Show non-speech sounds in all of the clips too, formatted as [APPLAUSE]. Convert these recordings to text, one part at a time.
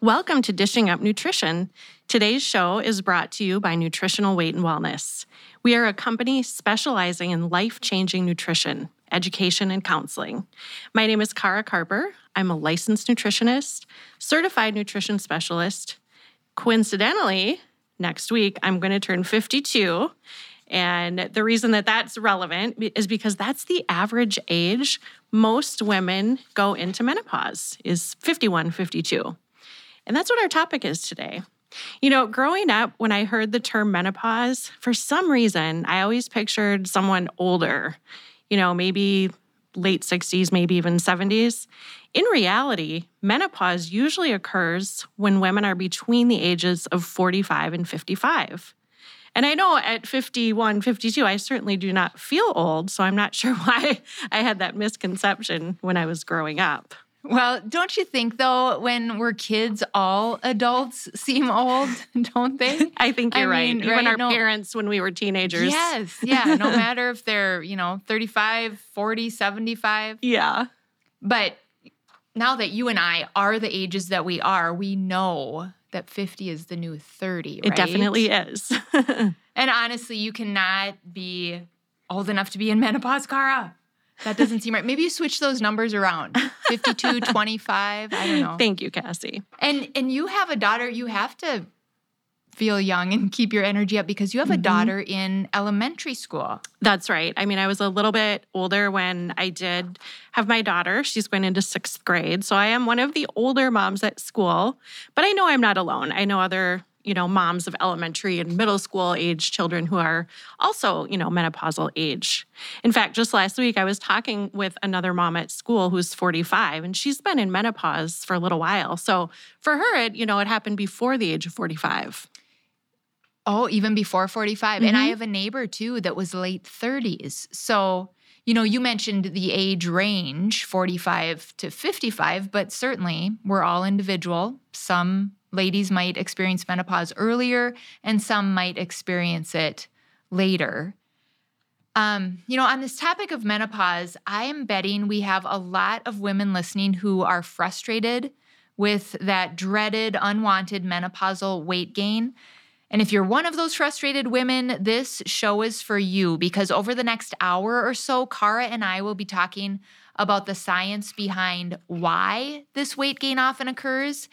Welcome to Dishing Up Nutrition. Today's show is brought to you by Nutritional Weight and Wellness. We are a company specializing in life changing nutrition, education, and counseling. My name is Kara Carper. I'm a licensed nutritionist, certified nutrition specialist. Coincidentally, next week I'm going to turn 52. And the reason that that's relevant is because that's the average age most women go into menopause is 51, 52. And that's what our topic is today. You know, growing up, when I heard the term menopause, for some reason, I always pictured someone older, you know, maybe late 60s, maybe even 70s. In reality, menopause usually occurs when women are between the ages of 45 and 55. And I know at 51, 52, I certainly do not feel old. So I'm not [LAUGHS] sure why I had that misconception when I was growing up. Well, don't you think though, when we're kids, all adults [LAUGHS] seem old, [LAUGHS] don't they? I think you're I mean, right. Even our no, parents when we were teenagers. Yes. Yeah. No [LAUGHS] matter if they're, you know, 35, 40, 75. Yeah. But now that you and I are the ages that we are, we know that 50 is the new 30, right? It definitely is. and honestly, you cannot be old enough to be in menopause, Kara. That doesn't seem right. Maybe you switch those numbers around. [LAUGHS] 52, 25, I don't know. Thank you, Cassie. And and you have a daughter, you have to feel young and keep your energy up because you have a mm-hmm. daughter in elementary school. That's right. I mean, I was a little bit older when I did have my daughter. She's going into sixth grade. So I am one of the older moms at school, but I know I'm not alone. I know other you know, moms of elementary and middle school age children who are also, you know, menopausal age. In fact, just last week I was talking with another mom at school who's 45 and she's been in menopause for a little while. So for her, it, you know, it happened before the age of 45. Oh, even before 45. Mm-hmm. And I mm-hmm. have a neighbor too that was late 30s. So, you know, you mentioned the age range 45 to 55, but certainly we're all individual. Some ladies might experience menopause earlier and some might experience it later. Um, you know, on this topic of menopause, I am betting we have a lot of women listening who are frustrated with that dreaded, unwanted menopausal weight gain. And if you're one of those frustrated women, this show is for you because over the next hour or so, Kara and I will be talking about the science behind why this weight gain often occurs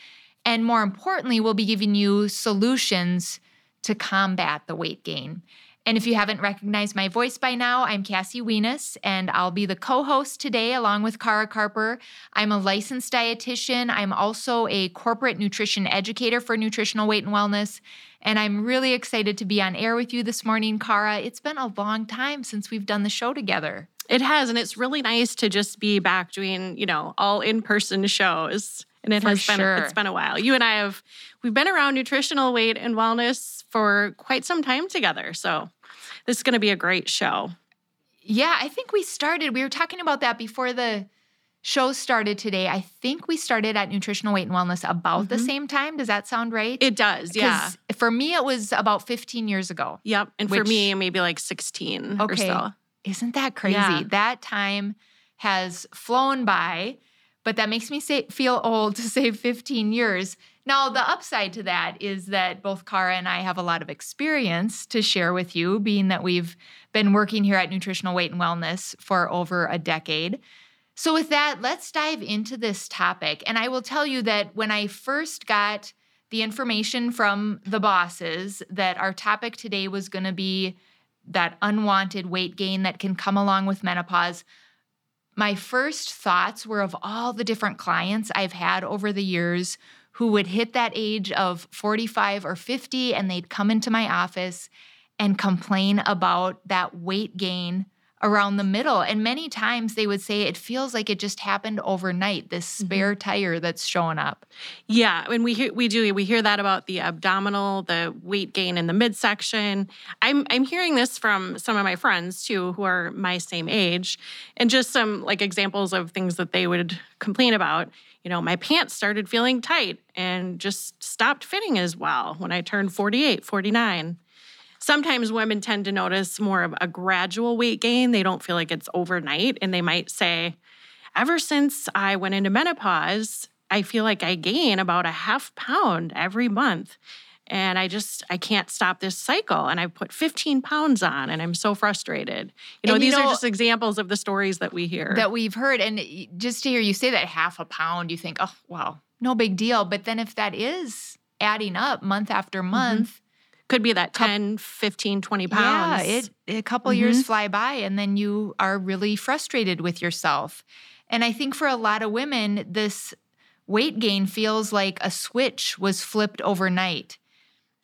and more importantly, we'll be giving you solutions to combat the weight gain. And if you haven't recognized my voice by now, I'm Cassie Weness, and I'll be the co host today along with Kara Carper. I'm a licensed dietitian. I'm also a corporate nutrition educator for nutritional weight and wellness. And I'm really excited to be on air with you this morning, Kara. It's been a long time since we've done the show together. It has, and it's really nice to just be back doing, you know, all in person shows and it for has sure. been it's been a while. You and I have we've been around nutritional weight and wellness for quite some time together. So this is going to be a great show. Yeah, I think we started. We were talking about that before the show started today. I think we started at Nutritional Weight and Wellness about mm-hmm. the same time. Does that sound right? It does, yeah. For me, it was about 15 years ago. Yep. And which, for me, maybe like 16 okay. or so. Isn't that crazy? Yeah. That time has flown by but that makes me say, feel old to say 15 years. Now, the upside to that is that both Kara and I have a lot of experience to share with you, being that we've been working here at Nutritional Weight and Wellness for over a decade. So, with that, let's dive into this topic. And I will tell you that when I first got the information from the bosses that our topic today was going to be that unwanted weight gain that can come along with menopause, my first thoughts were of all the different clients I've had over the years who would hit that age of 45 or 50 and they'd come into my office and complain about that weight gain around the middle. And many times they would say it feels like it just happened overnight, this mm-hmm. spare mm-hmm. tire that's showing up. Yeah, and we hear, we do we hear that about the abdominal, the weight gain in the midsection. I'm I'm hearing this from some of my friends too who are my same age and just some like examples of things that they would complain about. You know, my pants started feeling tight and just stopped fitting as well when I turned 48, 49 sometimes women tend to notice more of a gradual weight gain. They don't feel like it's overnight. And they might say, ever since I went into menopause, I feel like I gain about a half pound every month. And I just, I can't stop this cycle. And I put 15 pounds on and I'm so frustrated. You know, you these know- are just examples of the stories that we hear. that we've heard. And just to hear you say that half a pound, you think, oh, wow, no big deal. But then if that is adding up month after Mm-hmm. Could be that Coup- 10, 15, 20 pounds. yeah, it a couple Mhm. years fly by and then you are really frustrated with yourself. And I think for a lot of women, this weight gain feels like a switch was flipped overnight.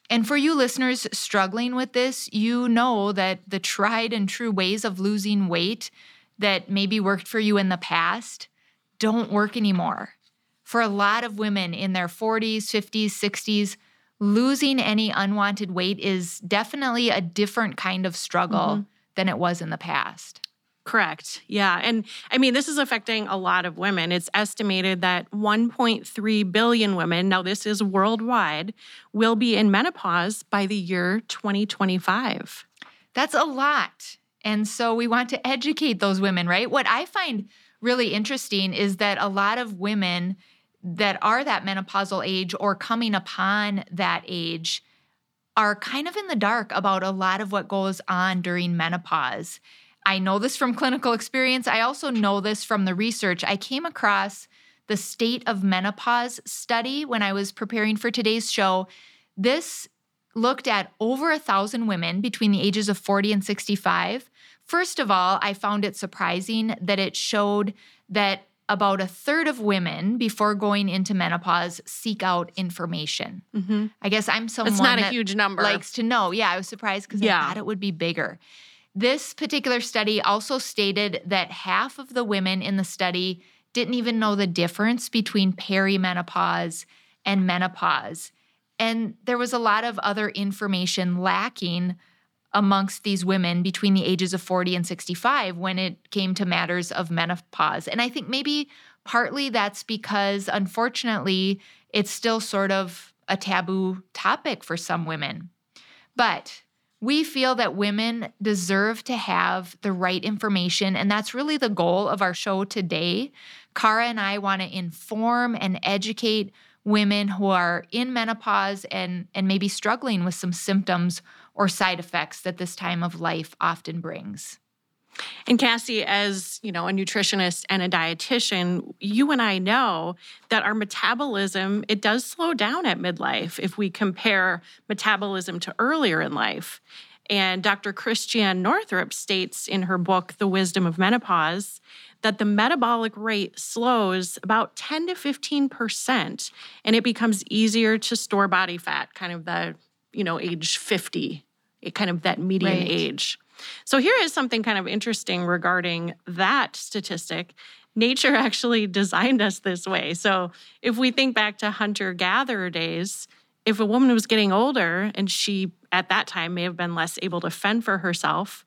And for you listeners struggling with this, you know that the tried and true ways of losing weight that maybe worked for you in the past don't work anymore. For a lot of women in their 40s, 50s, 60s, losing any unwanted weight is definitely a different kind of struggle mm-hmm. than it was in the past. Correct. Yeah. And I mean, this is affecting a lot of women. It's estimated that 1.3 billion women, now this is worldwide, will be in menopause by the year 2025. That's a lot. And so we want to educate those women, right? What I find really interesting is that a lot of women that are that menopausal age or coming upon that age are kind of in the dark about a lot of what goes on during menopause. I know this from clinical experience. I also know this from the research. I came across the state of menopause study when I was preparing for today's show. This looked at over a thousand women between the ages of 40 and 65. First of all, I found it surprising that it showed that about a third of women before going into menopause seek out information. Mm-hmm. I guess I'm someone It's not a huge number. likes to know. Yeah, I was surprised because Yeah. I thought it would be bigger. This particular study also stated that half of the women in the study didn't even know the difference between perimenopause and menopause. And there was a lot of other information lacking amongst these women between the ages of 40 and 65 when it came to matters of menopause. And I think maybe partly that's because, unfortunately, it's still sort of a taboo topic for some women. But we feel that women deserve to have the right information, and that's really the goal of our show today. Kara and I want to inform and educate women who are in menopause and, and maybe struggling with some symptoms or side effects that this time of life often brings. And Cassie, as you know, a nutritionist and a dietitian, you and I know that our metabolism it does slow down at midlife if we compare metabolism to earlier in life. And Dr. Christiane Northrup states in her book, The Wisdom of Menopause, that the metabolic rate slows about 10 to 15%, and it becomes easier to store body fat, kind of the, you know, age 50, it kind of that median Right. age. So here is something kind of interesting regarding that statistic. Nature [LAUGHS] actually designed us this way. So if we think back to hunter gatherer days, if a woman was getting older and she at that time may have been less able to fend for herself,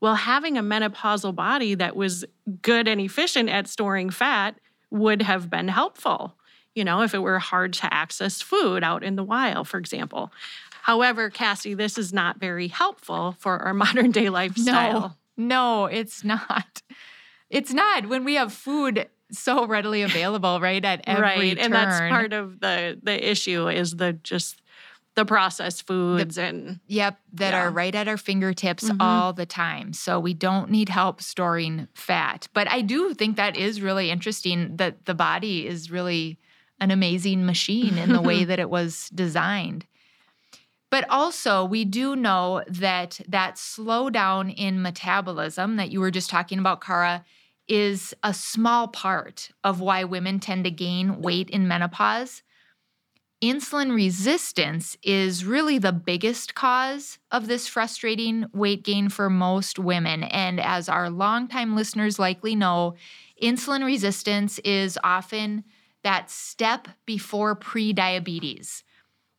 well, having a menopausal body that was good and efficient at storing fat would have been helpful. You know, if it were hard to access food out in the wild, for example. However, Cassie, this is not very helpful for our [LAUGHS] modern day lifestyle. No, no, it's not. It's not when we have food so readily available, right? At every right. turn. And that's part of the the issue is the just the processed foods and Yep, that Yeah. are right at our fingertips Mhm. all the time. So we don't need help storing fat. But I do think that is really interesting that the body is really an amazing machine in the way [LAUGHS] that it was designed. But also, we do know that that slowdown in metabolism that you were just talking about, Kara, is a small part of why women tend to gain weight in menopause. Insulin resistance is really the biggest cause of this frustrating weight gain for most women. And as our longtime listeners likely know, insulin resistance is often that step before prediabetes.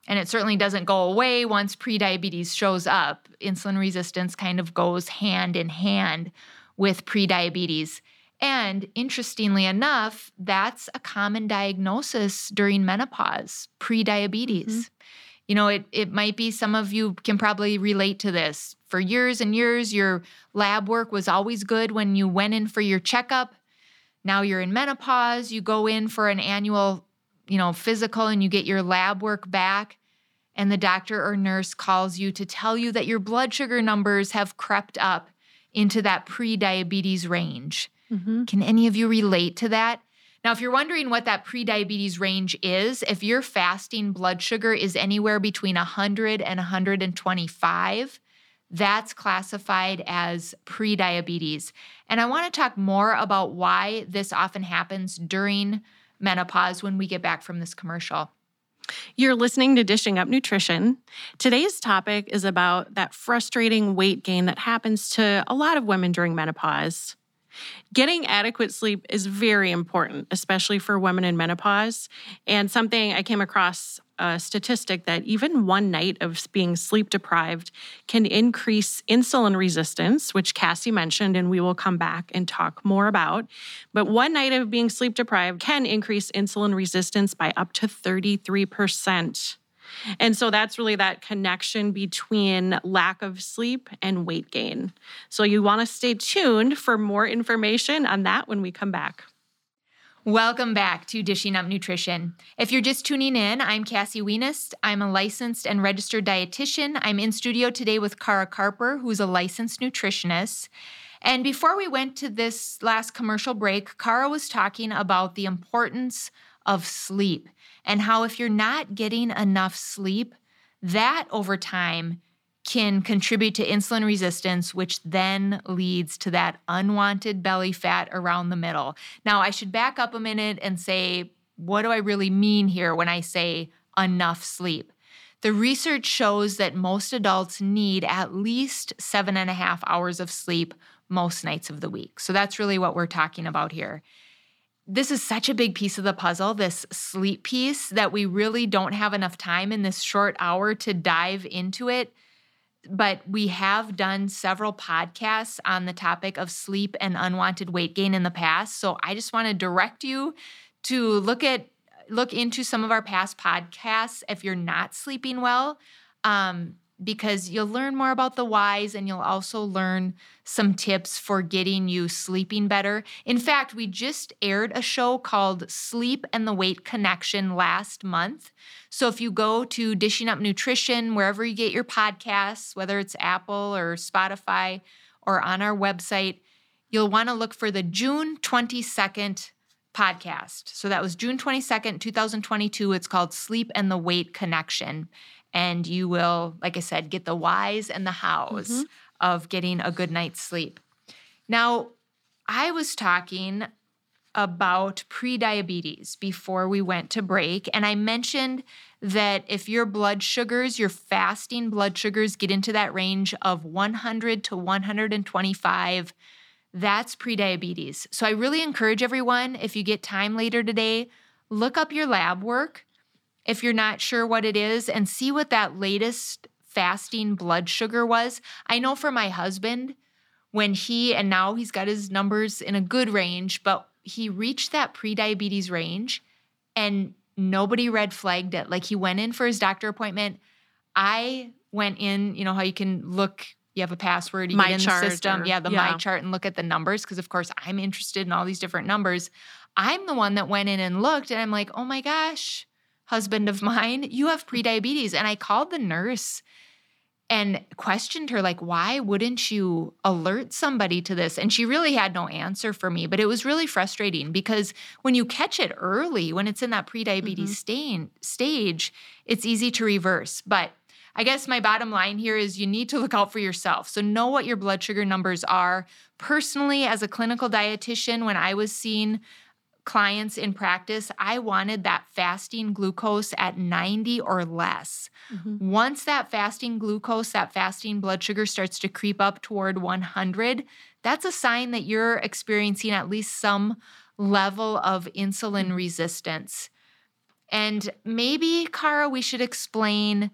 And it certainly doesn't go away once prediabetes shows up. Insulin resistance kind of goes hand in hand with prediabetes. And interestingly enough, that's a common diagnosis during menopause, prediabetes. Mm-hmm. You know, it, it might be some of you can probably relate to this. For years and years, your lab work was always good when you went in for your checkup. Now you're in menopause, you go in for an annual you know, physical and you get your lab work back and the doctor or nurse calls you to tell you that your blood sugar numbers have crept up into that pre-diabetes range. Mm-hmm. Can any of you relate to that? Now, if you're wondering what that pre-diabetes range is, if your fasting blood sugar is anywhere between 100 and 125, that's classified as prediabetes. And I want to talk more about why this often happens during menopause when we get back from this commercial. You're listening to Dishing Up Nutrition. Today's topic is about that frustrating weight gain that happens to a lot of women during menopause. Getting adequate sleep is very important, especially for women in menopause. And something I came across a statistic that even one night of being sleep deprived can increase insulin resistance, which Cassie mentioned, and we will come back and talk more about. But one night of being sleep deprived can increase insulin resistance by up to 33%. And so that's really that connection between lack of sleep and weight gain. So you want to stay tuned for more information on that when we come back. Welcome back to Dishing Up Nutrition. If you're just tuning in, I'm Cassie Weness. I'm a licensed and registered dietitian. I'm in studio today with Kara Carper, who's a licensed nutritionist. And before we went to this last commercial break, Kara was talking about the importance of sleep and how if you're not getting enough sleep, that over time can contribute to insulin resistance, which then leads to that unwanted belly fat around the middle. Now, I should back up a minute and say, what do I really mean here when I say enough sleep? The research shows that most adults need at least seven and a half hours of sleep most nights of the week. So that's really what we're talking about here this is such a big piece of the puzzle, this sleep piece, that we really don't have enough time in this short hour to dive into it. But we have done several podcasts on the topic of sleep and unwanted weight gain in the past. So I just want to direct you to look at look into some of our past podcasts if you're not sleeping well. Um, because you'll learn more about the whys and you'll also learn some tips for getting you sleeping better. In fact, we just aired a show called Sleep and the Weight Connection last month. So if you go to Dishing Up Nutrition, wherever you get your podcasts, whether it's Apple or Spotify or on our website, you'll want to look for the June 22nd podcast. So that was June 22nd, 2022. It's called Sleep and the Weight Connection and you will, like I said, get the whys and the hows mm-hmm. of getting a good night's sleep. Now, I was talking about prediabetes before we went to break, and I mentioned that if your blood sugars, your fasting blood sugars get into that range of 100 to 125, that's prediabetes. So I really encourage everyone, if you get time later today, look up your lab work if you're not sure what it is and see what that latest fasting blood sugar was. I know for my husband, when he, and now he's got his numbers in a good range, but he reached that prediabetes range and nobody red flagged it. Like he went in for his doctor appointment. I went in, you know, how you can look, you have a password, you my get in the system, or, yeah, the yeah. my chart and look at the numbers. Cause of course I'm interested in all these different numbers. I'm the one that went in and looked and I'm like, oh my gosh, husband of mine, you have prediabetes. And I called the nurse and questioned her, like, why wouldn't you alert somebody to this? And she really had no answer for me. But it was really frustrating because when you catch it early, when it's in that prediabetes mm-hmm. stain, stage, it's easy to reverse. But I guess my bottom line here is you need to look out for yourself. So know what your blood sugar numbers are. Personally, as a clinical dietitian, when I was seeing clients in practice, I wanted that fasting glucose at 90 or less. Mm-hmm. Once that fasting glucose, that fasting blood sugar starts to creep up toward 100, that's a sign that you're experiencing at least some level of insulin resistance. And maybe, Kara, we should explain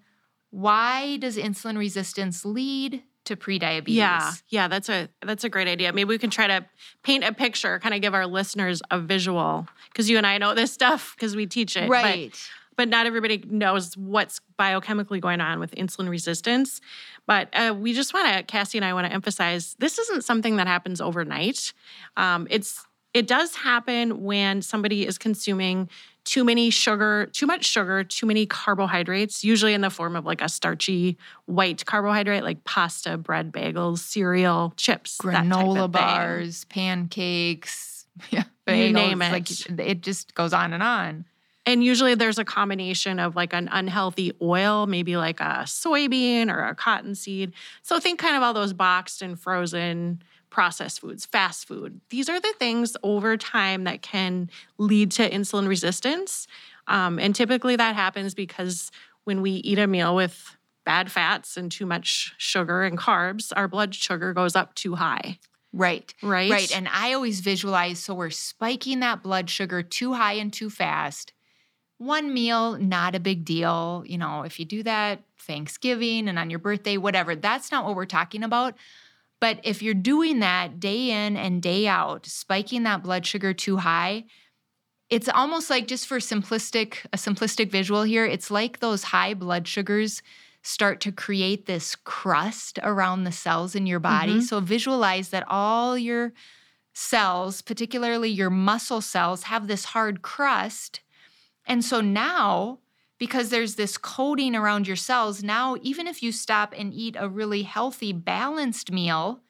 why does insulin resistance lead to prediabetes. Yeah, yeah, that's a that's a great idea. Maybe we can try to paint a picture, kind of give our listeners a visual, because you and I know this stuff because we teach it, right? But, but, not everybody knows what's biochemically going on with insulin resistance. But uh, we just want to, Cassie and I want to emphasize, this isn't something that happens overnight. Um, it's It does happen when somebody is consuming too many sugar, too much sugar, too many carbohydrates, usually in the form of like a starchy white carbohydrate like pasta, bread, bagels, cereal, chips, granola bars, pancakes, [LAUGHS] yeah, bagels, you name it. Like it just goes on and on. And usually there's a combination of like an unhealthy oil, maybe like a soybean or a cottonseed. So think kind of all those boxed and frozen processed foods, fast food. These are the things over time that can lead to insulin resistance. Um, and typically that happens because when we eat a meal with bad fats and too much sugar and carbs, our blood sugar goes up too high. Right. Right. Right. And I always visualize so we're spiking that blood sugar too high and too fast one meal, not a big deal. You know, if you do that Thanksgiving and on your birthday, whatever, that's not what we're talking about. But if you're doing that day in and day out, spiking that blood sugar too high, it's almost like just for simplistic a simplistic visual here, it's like those high blood sugars start to create this crust around the cells in your body. Mm-hmm. So visualize that all your cells, particularly your muscle cells, have this hard crust and so now, because there's this coating around your cells, now even if you stop and eat a really healthy, balanced meal,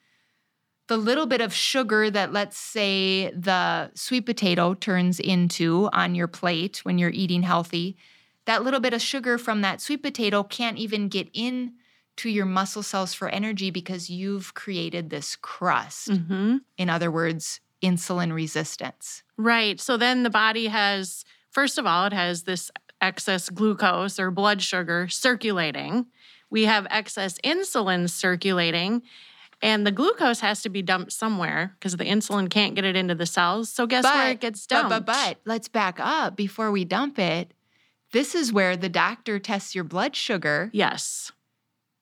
the little bit of sugar that, let's say, the sweet potato turns into on your plate when you're eating healthy, that little bit of sugar from that sweet potato can't even get in to your muscle cells for energy because you've created this crust. Mm-hmm. In other words, insulin resistance. Right. So then the body has First of all, it has this excess glucose or blood sugar circulating. We have excess insulin circulating. And the glucose has to be dumped somewhere because the insulin can't get it into the cells. So guess but, where it gets dumped? But, but, but let's back up before we dump it. This is where the doctor tests your blood sugar. Yes.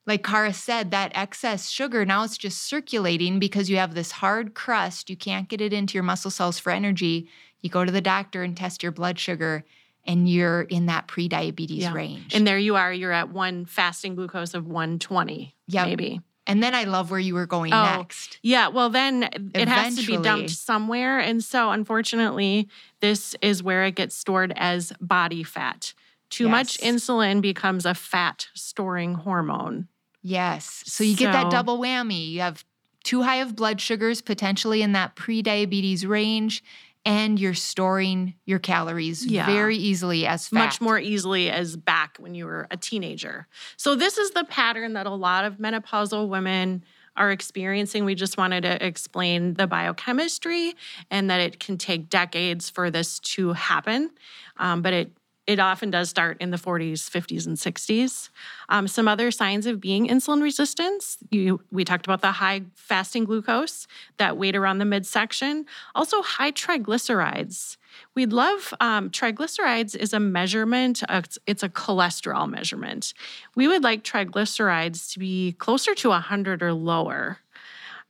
Like Kara said, that excess sugar now it's just circulating because you have this hard crust. You can't get it into your muscle cells for energy. You go to the doctor and test your blood sugar, and you're in that pre-diabetes yeah. range. And there you are. You're at one fasting glucose of 120, yep. maybe. And then I love where you were going oh, next. Yeah, well, then Eventually. it has to be dumped somewhere. And so, unfortunately, this is where it gets stored as body fat. Too yes. much insulin becomes a fat storing hormone. Yes. So, you so, get that double whammy. You have too high of blood sugars, potentially in that pre diabetes range, and you're storing your calories yeah. very easily as fat. Much more easily as back when you were a teenager. So, this is the pattern that a lot of menopausal women are experiencing. We just wanted to explain the biochemistry and that it can take decades for this to happen. Um, but it it often does start in the 40s, 50s, and 60s. Um, some other signs of being insulin resistance you, we talked about the high fasting glucose, that weight around the midsection, also high triglycerides. We'd love um, triglycerides is a measurement, it's, it's a cholesterol measurement. We would like triglycerides to be closer to 100 or lower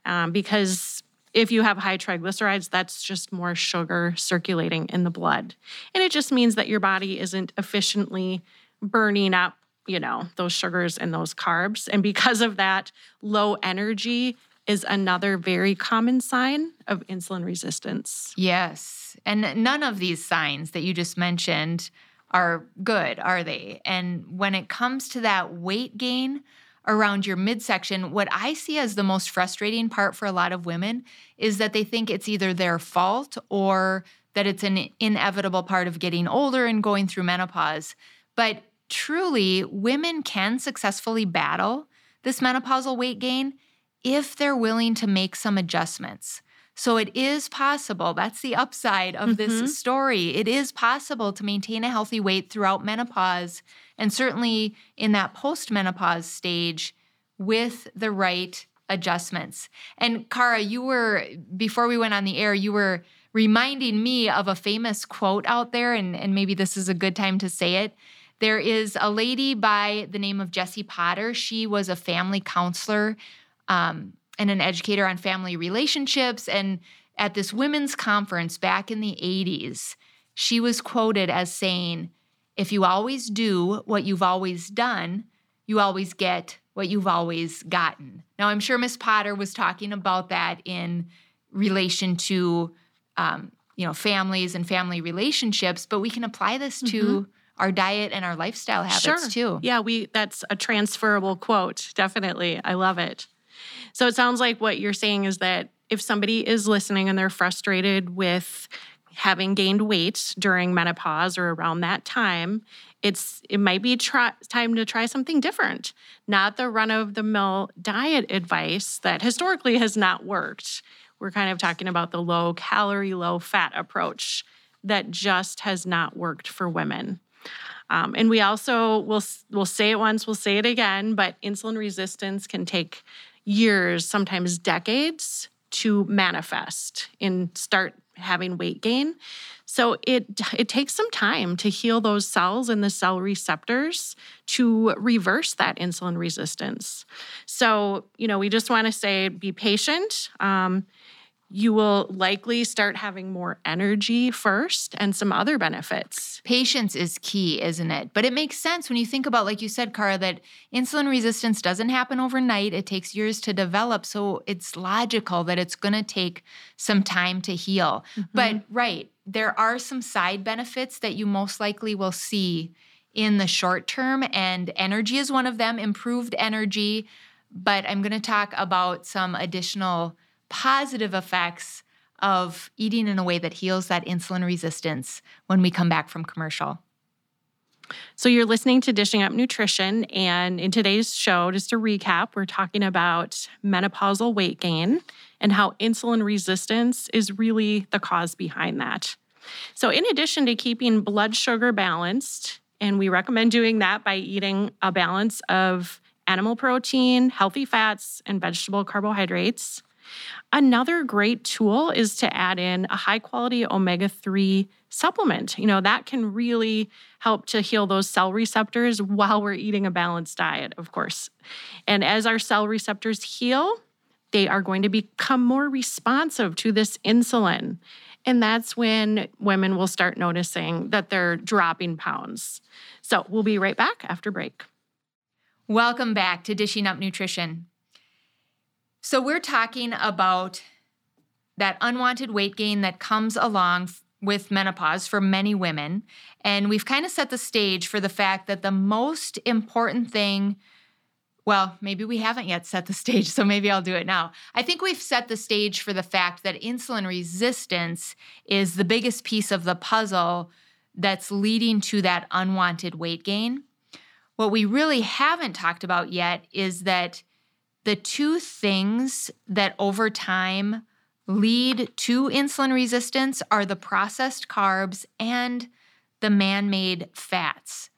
um, because if you have high triglycerides, that's just more sugar circulating in the blood. And it just means that your body isn't efficiently burning up, you know, those sugars and those carbs. And because of that, low energy is another very common sign of insulin resistance. Yes. And none of these signs that you just mentioned are good, are they? And when it comes to that weight gain, around your midsection, what I see as the most frustrating part for a lot of women is that they think it's either their fault or that it's an inevitable part of getting older and going through menopause. But truly, women can successfully battle this menopausal weight gain if they're willing to make some adjustments. So it is possible. That's the upside of mm-hmm. this story. It is possible to maintain a healthy weight throughout menopause and certainly in that postmenopause stage with the right adjustments. And Kara, you were, before we went on the air, you were reminding me of a famous quote out there, and, and maybe this is a good time to say it. There is a lady by the name of Jessie Potter. She was a family counselor um, and an educator on family relationships. And at this women's conference back in the 80s, she was quoted as saying, if you always do what you've always done, you always get what you've always gotten. Now, I'm sure Miss Potter was talking about that in relation to um, you know families and family relationships but we can apply this to mm-hmm. our diet and our lifestyle habits sure. too yeah we that's a transferable quote definitely i love it so it sounds like what you're saying is that if somebody is listening and they're frustrated with having gained weight during menopause or around that time it's it might be try, time to try something different. Not the run of the mill diet advice that historically has not worked. We're kind of talking about the low calorie low fat approach that just has not worked for women. Um, and we also will will say it once we'll say it again but insulin resistance can take years sometimes decades to manifest and start having weight gain. So it it takes some time to heal those cells and the cell receptors to reverse that insulin resistance. So you know we just want to say be patient. Um, you will likely start having more energy first and some other benefits. Patience is key, isn't it? But it makes sense when you think about, like you said, Kara, that insulin resistance doesn't happen overnight. It takes years to develop. So it's logical that it's going to take some time to heal. Mm-hmm. But, right, there are some side benefits that you most likely will see in the short term, and energy is one of them, improved energy. But I'm going to talk about some additional positive effects of eating in a way that heals that insulin resistance when we come back from commercial. So, you're listening to Dishing Up Nutrition, and in today's show, just to recap, we're talking about menopausal weight gain and how insulin resistance is really the cause behind that. So, in addition to keeping blood sugar balanced, and we recommend doing that by eating a balance of animal protein, healthy fats, and vegetable carbohydrates, Another great tool is to add in a high quality omega 3 supplement. You know, that can really help to heal those cell receptors while we're eating a balanced diet, of course. And as our cell receptors heal, they are going to become more responsive to this insulin. And that's when women will start noticing that they're dropping pounds. So we'll be right back after break. Welcome back to Dishing Up Nutrition. So, we're talking about that unwanted weight gain that comes along with menopause for many women. And we've kind of set the stage for the fact that the most important thing, well, maybe we haven't yet set the [LAUGHS] stage, so maybe I'll do it now. I think we've set the stage for the fact that insulin resistance is the biggest piece of the puzzle that's leading to that unwanted weight gain. What we really haven't talked about yet is that the two things that over time lead to insulin resistance are the processed carbs and the man made fats.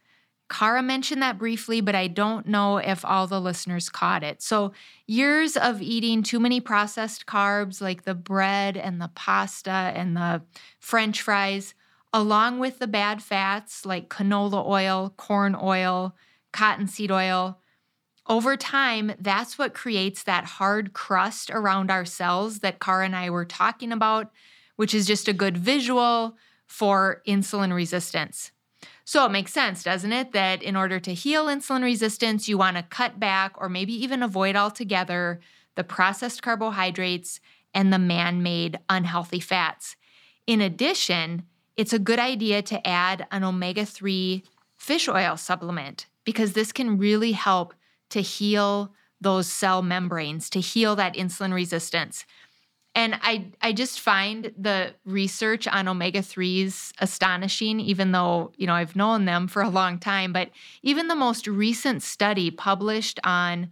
Kara mentioned that briefly, but I don't know if all the listeners caught it. So, years of eating too many processed carbs like the bread and the pasta and the french fries, along with the bad fats like canola oil, corn oil, cottonseed oil, over time, that's what creates that hard crust around our cells that Kara and I were talking about, which is just a good visual for insulin resistance. So it makes sense, doesn't it, that in order to heal insulin resistance, you want to cut back or maybe even avoid altogether the processed carbohydrates and the man made unhealthy fats. In addition, it's a good idea to add an omega 3 fish oil supplement because this can really help to heal those cell membranes, to heal that insulin resistance. And I, I just find the research on omega 3s astonishing, even though, you know, I've known them for a long time. But even the most recent study published on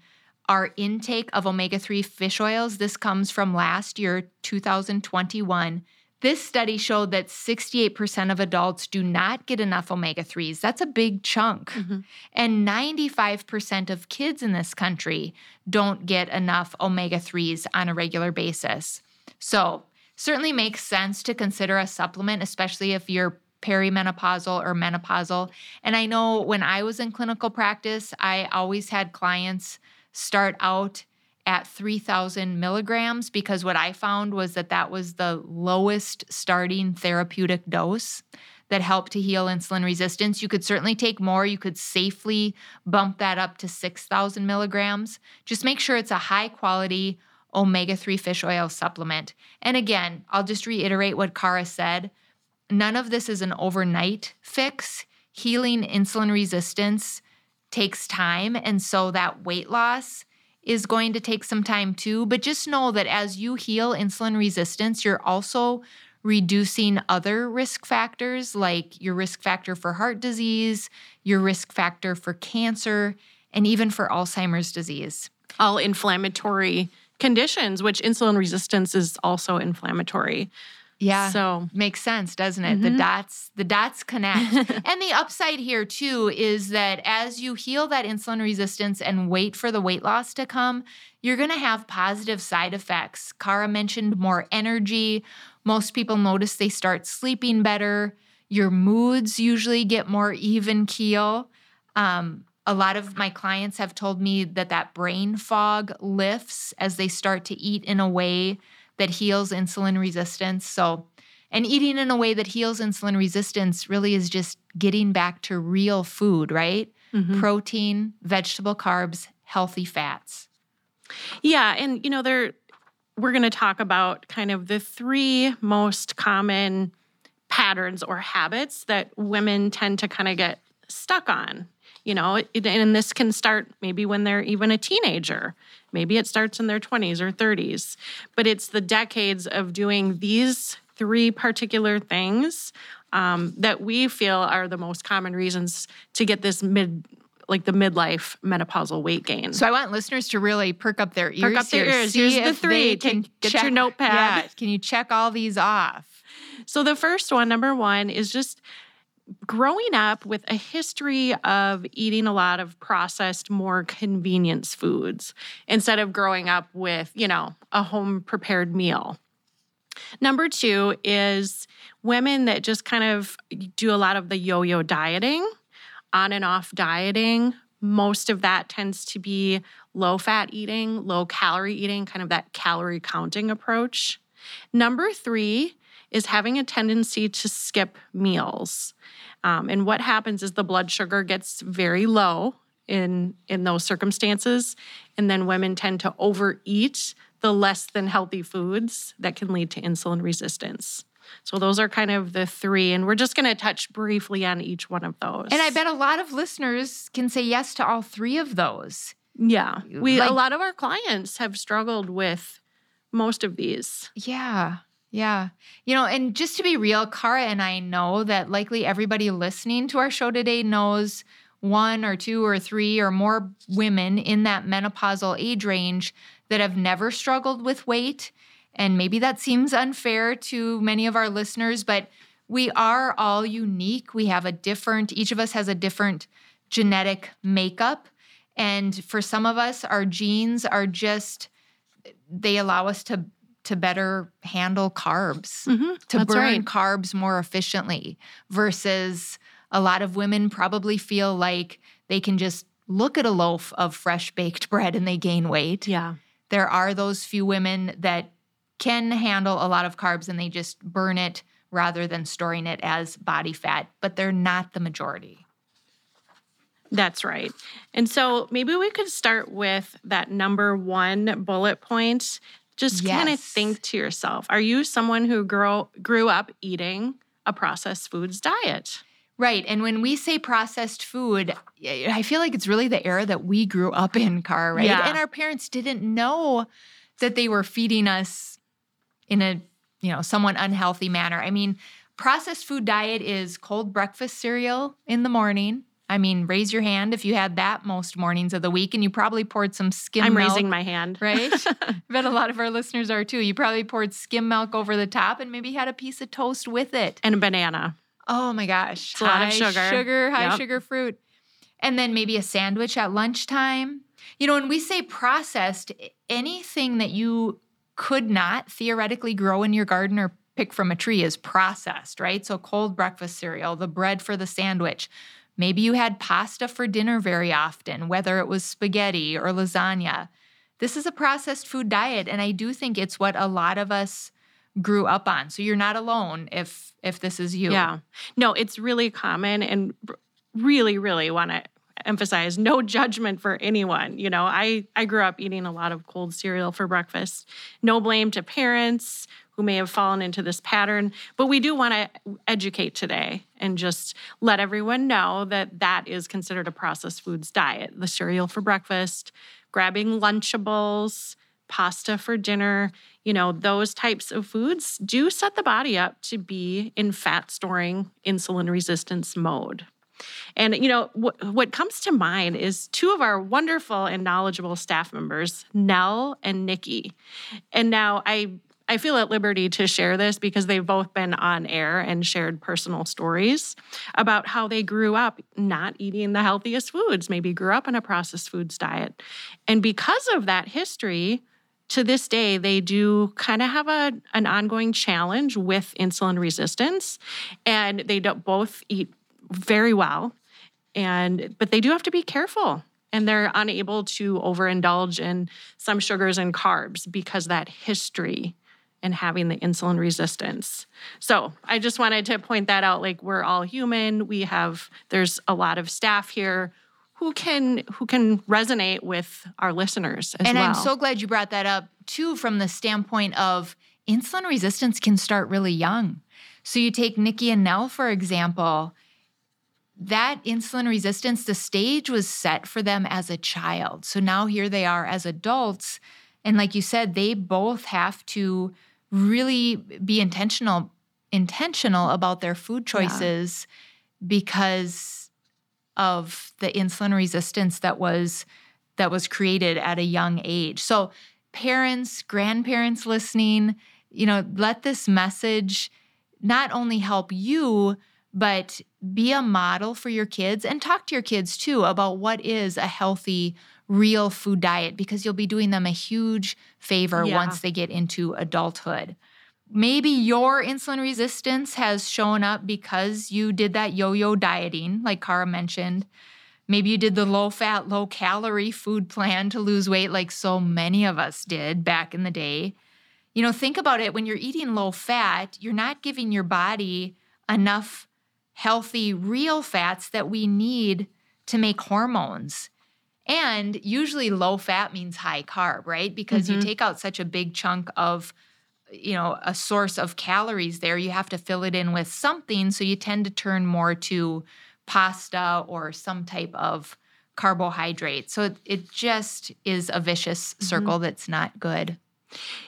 our intake of omega 3 fish oils, this comes from last year, 2021 this study showed that 68% of adults do not get enough omega 3s. That's a big chunk. Mm-hmm. And 95% of kids in this country don't get enough omega 3s on a regular basis. So, certainly makes sense to consider a supplement, especially if you're perimenopausal or menopausal. And I know when I was in clinical practice, I always had clients start out at 3,000 milligrams because what I found was that that was the lowest starting therapeutic dose that helped to heal insulin resistance. You could certainly take more. You could safely bump that up to 6,000 milligrams. Just make sure it's a high quality omega 3 fish oil supplement. And again, I'll just reiterate what Kara said. None of this is an overnight fix. Healing insulin resistance takes time. And so that weight loss is going to take some time too. But just know that as you heal insulin resistance, you're also reducing other risk factors like your risk factor for heart disease, your risk factor for cancer, and even for Alzheimer's disease. All inflammatory conditions, which insulin resistance is also inflammatory. Yeah. So makes sense, doesn't it? Mm-hmm. The dots, the dots connect. [LAUGHS] and the upside here too is that as you heal that insulin resistance and wait for the weight loss to come, you're going to have positive side effects. Kara mentioned more energy. Most people notice they start sleeping better. Your moods usually get more even keel. Um, a lot of my clients have told me that that brain fog lifts as they start to eat in a way that heals insulin resistance. So, and eating in a way that heals insulin resistance really is just getting back to real food, right? Mm-hmm. Protein, vegetable carbs, healthy fats. Yeah, and you know, there we're going to talk about kind of the three most common patterns or habits that women tend to kind of get stuck on you know and this can start maybe when they're even a teenager maybe it starts in their 20s or 30s but it's the decades of doing these three particular things um, that we feel are the most common reasons to get this mid like the midlife menopausal weight gain. So I want listeners to really perk up their ears. Perk up their ears. Here's the three. Can get check, your notepad. Yeah, can you check all these off? So the first one, number one, is just growing up with a history of eating a lot of processed, more convenience foods instead of growing up with, you know, a home prepared meal. Number two is women that just kind of do a lot of the yo yo dieting, on and off dieting. Most of that tends to be low fat eating, low calorie eating, kind of that calorie counting approach. Number three is having a tendency to skip meals. Um, and what happens is the blood sugar gets very low in in those circumstances. And then women tend to overeat the less than healthy foods that can lead to insulin resistance. So those are kind of the three and we're just going to touch briefly on each one of those. And i bet a lot of listeners can say yes to all three of those. Yeah we like, a lot of our clients have struggled with most of these. Yeah yeah. You know, and just to be real, Kara and I know that likely everybody listening to our show today knows one or two or three or more women in that menopausal age range that have never struggled with weight. And maybe that seems unfair to many of our listeners, but we are all unique. We have a different, each of us has a different genetic makeup. And for some of us, our genes are just, they allow us to to better handle carbs, mm-hmm. to That's burn right. carbs more efficiently, versus a lot of women probably feel like they can just look at a loaf of fresh baked [LAUGHS] bread and they gain weight. Yeah. There are those few women that can handle a lot of carbs and they just burn it rather than storing it as body fat, but they're not the majority. That's right. And so maybe we could start with that number one bullet point just yes. kind of think to yourself are you someone who grow, grew up eating a processed foods diet? Right. And when we say processed food, I feel like it's really the era that we grew up in, Car, right? Yeah. And our parents didn't know that they were feeding us in a, you know, somewhat unhealthy manner. I mean, processed food diet is cold breakfast cereal in the morning, I mean, raise your hand if you had that most mornings of the week, and you probably poured some skim I'm milk. raising my hand. Right? [LAUGHS] I bet a lot of our listeners are too. You probably poured skim milk over the top and maybe had a piece of toast with it. And a banana. Oh my gosh. It's a lot of sugar. Sugar, high yep. sugar fruit. And then maybe a sandwich at lunchtime. You know, when we say processed, anything that you could not theoretically grow in your garden or pick from a tree is processed, right? So cold breakfast cereal, the bread for the sandwich Maybe you had pasta for dinner very often, whether it was spaghetti or lasagna. This is a processed food diet, and I do think it's what a lot of us grew up on. So you're not alone if if this is you. Yeah. No, it's really common and really really want to emphasize no judgment for anyone. You know, I I grew up eating a lot of cold cereal for breakfast. No blame to parents who may have fallen into this pattern, but we do want to educate today and just let everyone know that that is considered a processed foods diet. The cereal for breakfast, grabbing Lunchables, pasta for dinner, you know, those types of foods do set the body up to be in fat storing insulin resistance mode. And, you know, what, what comes to mind is two of our wonderful and knowledgeable staff members, Nell and Nikki. And now I I feel at liberty to share this because they've both been on air and shared personal stories about how they grew up not eating the healthiest foods, maybe grew up in a processed foods diet. And because of that history, to this day, they do kind of have a, an ongoing challenge with insulin resistance. And they don't both eat very well. And but they do have to be careful and they're unable to overindulge in some sugars and carbs because that history and having the insulin resistance. So I just wanted to point that out. Like we're all human. We have there's a lot of staff here who can who can resonate with our listeners and well. I'm so glad you brought that up too from the standpoint of insulin resistance can start really young. So you take Nikki and Nell for example, that insulin resistance, the stage was set for them as a child. So now here they are as adults. And like you said, they both have to really be intentional intentional about their food choices yeah. because of the insulin resistance that was that was created at a young age. So parents, grandparents listening, you know, let this message not only help you but be a model for your kids and talk to your kids too about what is a healthy real food diet because you'll be doing them a huge favor yeah. once they get into adulthood. Maybe your insulin resistance has shown up because you did that yo yo dieting, like Kara mentioned. Maybe you did the low fat, low calorie food plan to lose weight, like so many of us did back in the day. You know, think about it when you're eating low fat, you're not giving your body enough healthy, real fats that we need to make hormones. And usually low fat means high carb, right? Because mm-hmm. you take out such a big chunk of you know a source of calories there you have to fill it in with something so you tend to turn more to pasta or some type of carbohydrate so it, it just is a vicious mm-hmm. circle mm-hmm. that's not good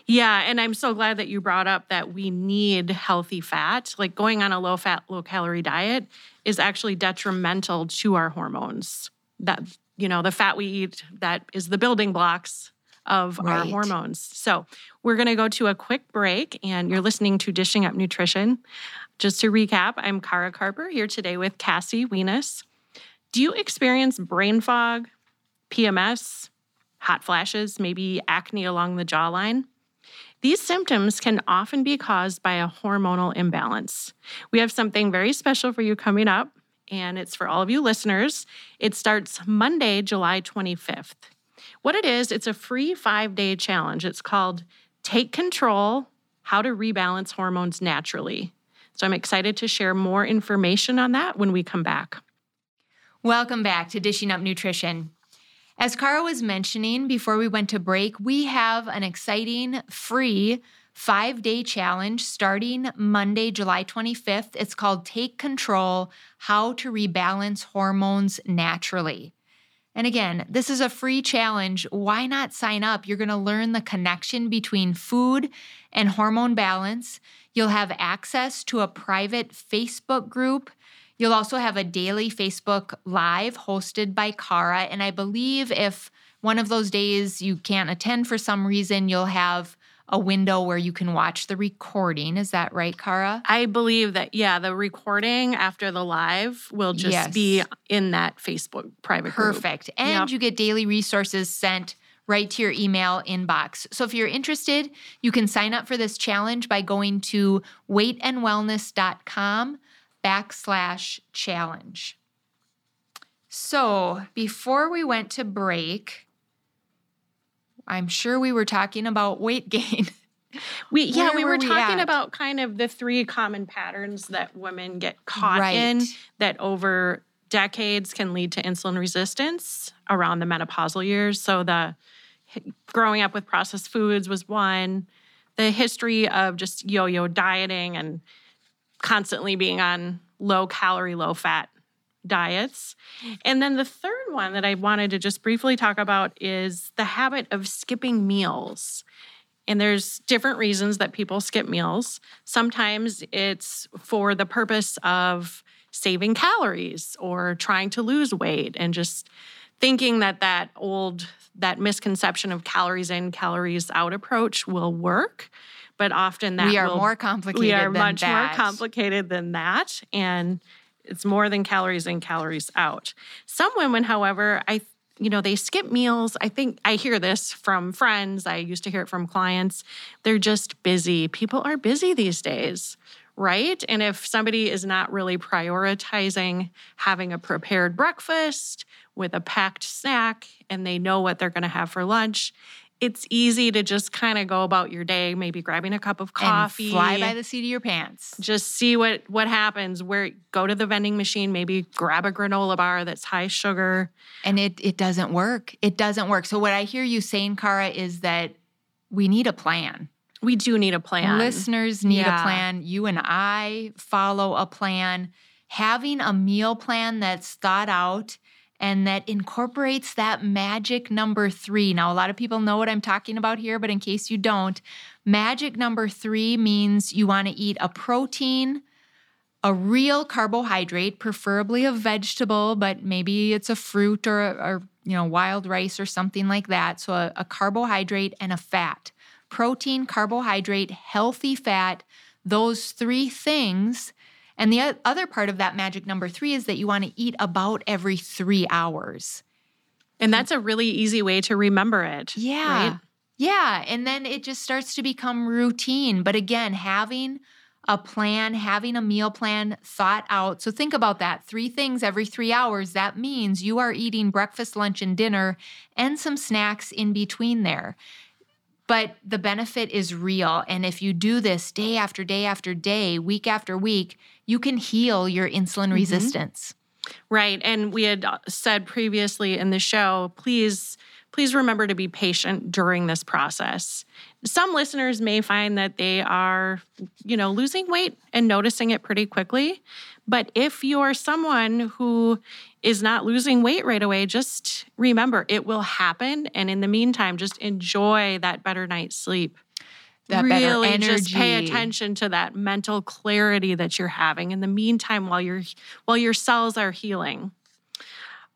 yeah, and I'm so glad that you brought up that we need healthy fat. Like going on a low fat, low calorie diet is actually detrimental to our hormones. That you know, the fat we eat that is the building blocks of right. our hormones. So, we're going to go to a quick break, and you're listening to Dishing Up Nutrition. Just to recap, I'm Kara Carper here today with Cassie Weness. Do you experience brain fog, PMS, hot flashes, maybe acne along the jawline? These symptoms can often be caused by a hormonal imbalance. We have something very special for you coming up and it's for all of you listeners. It starts Monday, July 25th. What it is, it's a free five day challenge. It's called Take Control How to Rebalance Hormones Naturally. So I'm excited to share more information on that when we come back. Welcome back to Dishing Up Nutrition. As Kara was mentioning before we went to break, we have an exciting free five day challenge starting Monday, July 25th. It's called Take Control How to Rebalance Hormones Naturally. And again, this is a free challenge. Why not sign up? You're going to learn the connection between food and hormone balance. You'll have access to a private Facebook group. You'll also have a daily Facebook Live hosted by Kara. And I believe if one of those days you can't attend for some reason, you'll have a window where you can watch the recording. Is that right, Kara? I believe that, yeah, the recording after the live will just yes. be in that Facebook private Perfect. Group. And yep. you get daily resources sent right to your email inbox. So if you're interested, you can sign up for this challenge by going to weightandwellness.com backslash challenge. So before we went to break, I'm sure we were talking about weight gain. [LAUGHS] We yeah, Where we were, were we talking about kind of the three common patterns that women get caught right. in that over decades can lead to insulin resistance around the menopausal years. So the growing up with processed foods was one. The history of just yo-yo dieting and constantly being on low calorie, low fat diets. And then the third one that I wanted to just briefly talk about is the habit of skipping meals. And there's different reasons that people skip meals. Sometimes it's for the purpose of saving calories or trying to lose weight and just thinking that that old that misconception of calories in calories out approach will work but often that we are will, more complicated we are much that. more complicated than that and it's more than calories in calories out. Some women however i you know they skip meals. I think i hear this from friends. I used to hear it from clients. They're just busy. People are busy these days right? And if somebody is not really prioritizing having a prepared breakfast with a packed snack and they know what they're going to have for lunch it's easy to just kind of go about your day, maybe grabbing a cup of coffee, and fly by the seat of your pants. Just see what what happens. Where go to the vending machine, maybe grab a granola bar that's high sugar, and it it doesn't work. It doesn't work. So what I hear you saying, Kara, is that we need a plan. We do need a plan. Listeners need yeah. a plan. You and I follow a plan. Having a meal plan that's thought out and that incorporates that magic number three. Now, a lot of people know what I'm talking about here, but in case you don't, magic number three means you want to eat a protein, a real carbohydrate, preferably a vegetable, but maybe it's a fruit or, or you know, wild rice or something like that. So, a, a carbohydrate and a fat. Protein, carbohydrate, healthy fat, those three things and the other part of that magic number three is that you want to eat about every three hours. And that's a really easy way to remember it. Yeah. Right? Yeah. And then it just starts to become routine. But again, having a plan, having a meal plan thought out. So think about that three things every three hours. That means you are eating breakfast, lunch, and dinner and some snacks in between there but the benefit is real. And if you do this day after day after day, week after week, you can heal your insulin mm-hmm. resistance. Right. And we had uh, said previously in the show, please please remember to be patient during this process. Some listeners may find that they are, you know, losing weight and noticing it pretty quickly. But if you're someone who is not losing weight right away, just remember it will happen. And in the meantime, just enjoy that better night's sleep. That really better energy. just pay attention to that mental clarity that you're having in the meantime while your while your cells are healing.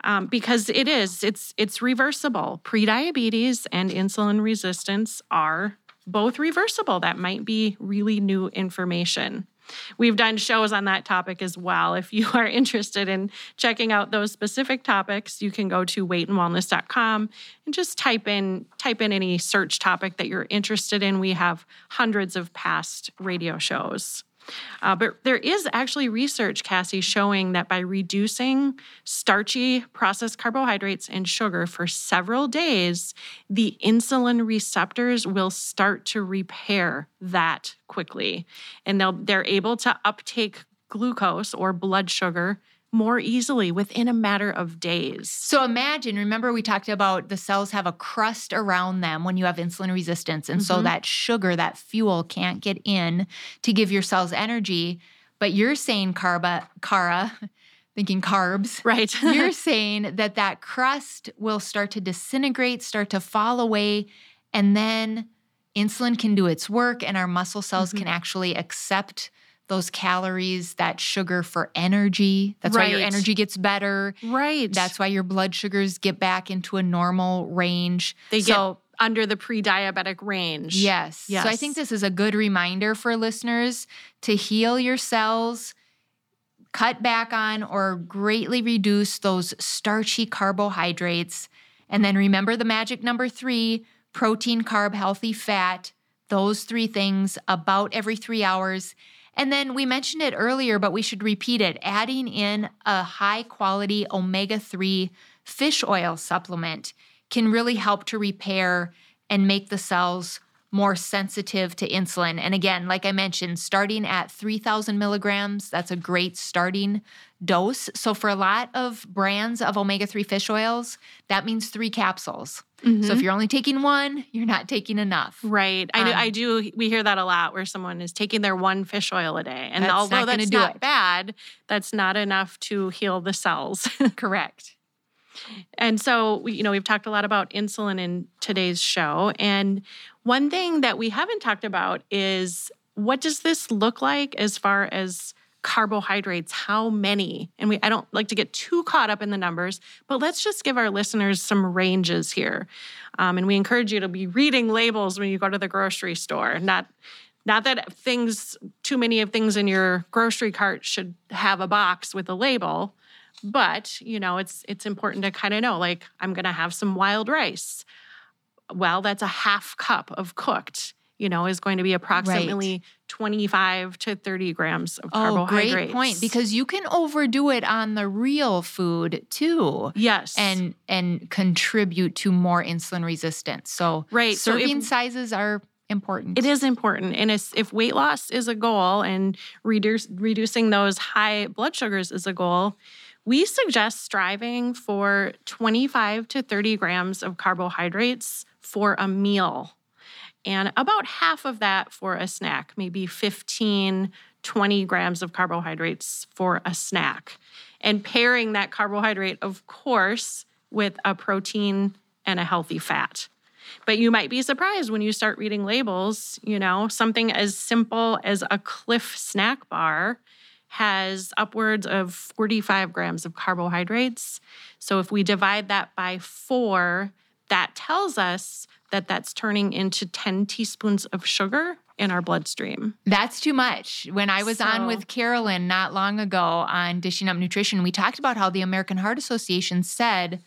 Um, because it is it's it's reversible. Prediabetes and insulin resistance are both reversible. That might be really new information. We've done shows on that topic as well. If you are interested in checking out those specific topics, you can go to weightandwellness.com and just type in type in any search topic that you're interested in. We have hundreds of past radio shows. Uh, but there is actually research, Cassie, showing that by reducing starchy processed carbohydrates and sugar for several days, the insulin receptors will start to repair that quickly. And they'll, they're able to uptake glucose or blood sugar more easily within a matter of days. So imagine, remember we talked about the cells have a crust around them when you have insulin resistance. And mm-hmm. so that sugar, that fuel can't get in to give your cells energy. But you're saying, Carba, Kara, [LAUGHS] thinking carbs. Right. [LAUGHS] you're saying that that crust will start to disintegrate, start to fall away, and then insulin can do its work and our muscle cells mm-hmm. can actually accept those calories, that sugar for energy. That's right. why your energy gets better. Right. That's why your blood sugars get back into a normal range. They so, get under the pre-diabetic range. Yes. yes. So I think this is a good reminder for listeners to heal your cells, cut back on or greatly reduce those starchy carbohydrates. And then remember the magic number 3, protein, carb, healthy fat. Those three things about every 3 hours and then we mentioned it earlier, but we should repeat it adding in a high quality omega 3 fish oil supplement can really help to repair and make the cells more sensitive to insulin. And again, like I mentioned, starting at 3,000 milligrams, that's a great starting dose. So for a lot of brands of omega 3 fish oils, that means three capsules. Mm-hmm. So if you're only taking one, you're not taking enough. Right. I, um, do, I do. We hear that a lot where someone is taking their one fish oil a day. And that's although not that's not it. bad, that's not enough to heal the cells. [LAUGHS] Correct. And so, you know, we've talked a lot about insulin in today's show. And one thing that we haven't talked about is what does this look like as far as carbohydrates? How many? And we i don't like to get too caught up in the numbers but let's just give our listeners some ranges here. Um, and we encourage you to be reading labels when you go to the grocery store. Not not that things too many of things in your grocery cart should have a box with a label but you know it's it's important to kind of know like i'm going to have some wild rice well that's a half cup of cooked you know, is going to be approximately right. 25 to 30 grams of oh, carbohydrates. Great point because you can overdo it on the real food too. Yes. And and contribute to more insulin resistance. So right. serving so if, sizes are important. It is important. And if weight loss is a goal and reduce, reducing those high blood sugars is a goal, we suggest striving for 25 to 30 grams of carbohydrates for a meal and about half of that for a snack, maybe 15, 20 grams of carbohydrates for a snack. And pairing that carbohydrate, of course, with a protein and a healthy fat. But you might be surprised when you start reading labels, you know, something as simple as a Clif snack bar has upwards of 45 grams of carbohydrates. So if we divide that by four, that tells us that that's turning into 10 teaspoons of sugar in our bloodstream. That's too much. When I was so, on with Carolyn not long ago on Dishing Up Nutrition, we talked about how the American Heart Association said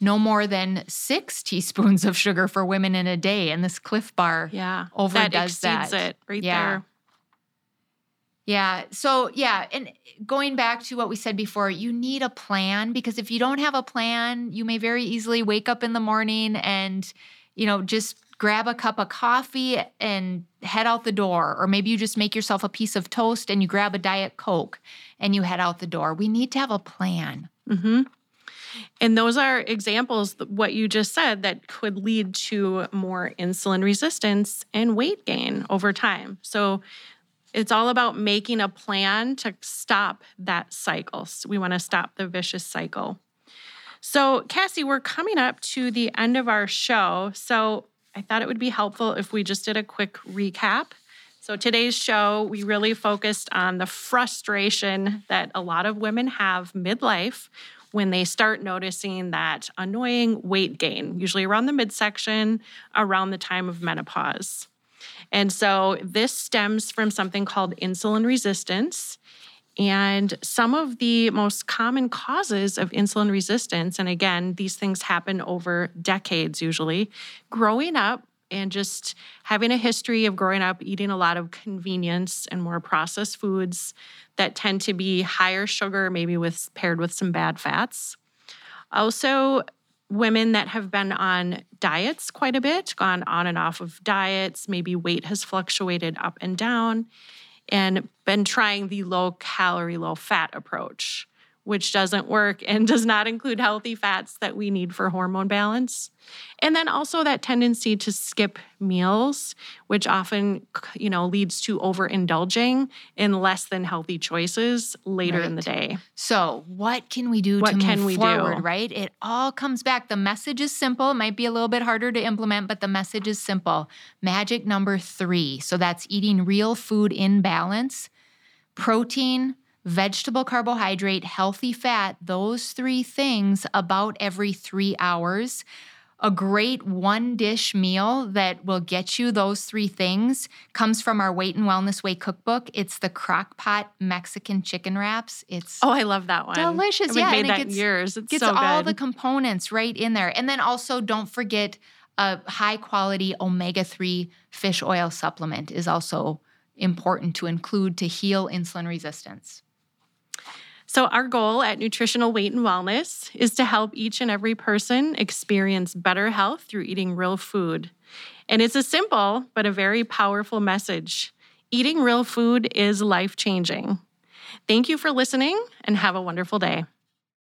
no more than six teaspoons of sugar for women in a day. And this Clif Bar yeah, overdoes that. that. it right yeah. there. Yeah. So, yeah. And going back to what we said before, you need a plan because if you don't have a plan, you may very easily wake up in the morning and you know, just grab a cup of coffee and head out the door. Or maybe you just make yourself a piece of toast and you grab a Diet Coke and you head out the door. We need to have a plan. Mm-hmm. And those are examples, what you just said, that could lead to more insulin resistance and weight gain over time. So it's all about making a plan to stop that cycle. So we want to stop the vicious cycle. So, Cassie, we're coming up to the end of our show. So, I thought it would be helpful if we just did a quick recap. So, today's show, we really focused on the frustration that a lot of women have midlife when they start noticing that annoying weight gain, usually around the midsection, around the time of menopause. And so, this stems from something called insulin resistance. And some of the most common causes of insulin resistance, and again, these things happen over decades usually, growing up and just having a history of growing up eating a lot of convenience and more processed foods that tend to be higher sugar, maybe with paired with some bad fats. Also, women that have been on diets quite a bit, gone on and off of diets, maybe weight has fluctuated up and down and been trying the low calorie, low fat approach, which doesn't work and does not include healthy fats that we need for hormone balance. And then also that tendency to skip meals, which often, you know, leads to overindulging in less than healthy choices later right. in the day. So, what can we do what to can move we forward, do? right? It all comes back. The message is simple. It might be a little bit harder to implement, but the message is simple. Magic number 3. So that's eating real food in balance. Protein, vegetable carbohydrate, healthy fat, those three things about every 3 hours a great one dish meal that will get you those three things comes from our Weight and Wellness Way cookbook. It's the crock pot Mexican chicken wraps. It's oh, I love that one. Delicious. yeah, made and that it gets, years. It's gets so all the components right in there. And then also don't forget a high quality omega 3 fish oil supplement is also important to include to heal insulin resistance. So, our goal at Nutritional Weight and Wellness is to help each and every person experience better health through eating real food. And it's a simple but a very powerful message. Eating real food is life changing. Thank you for listening and have a wonderful day.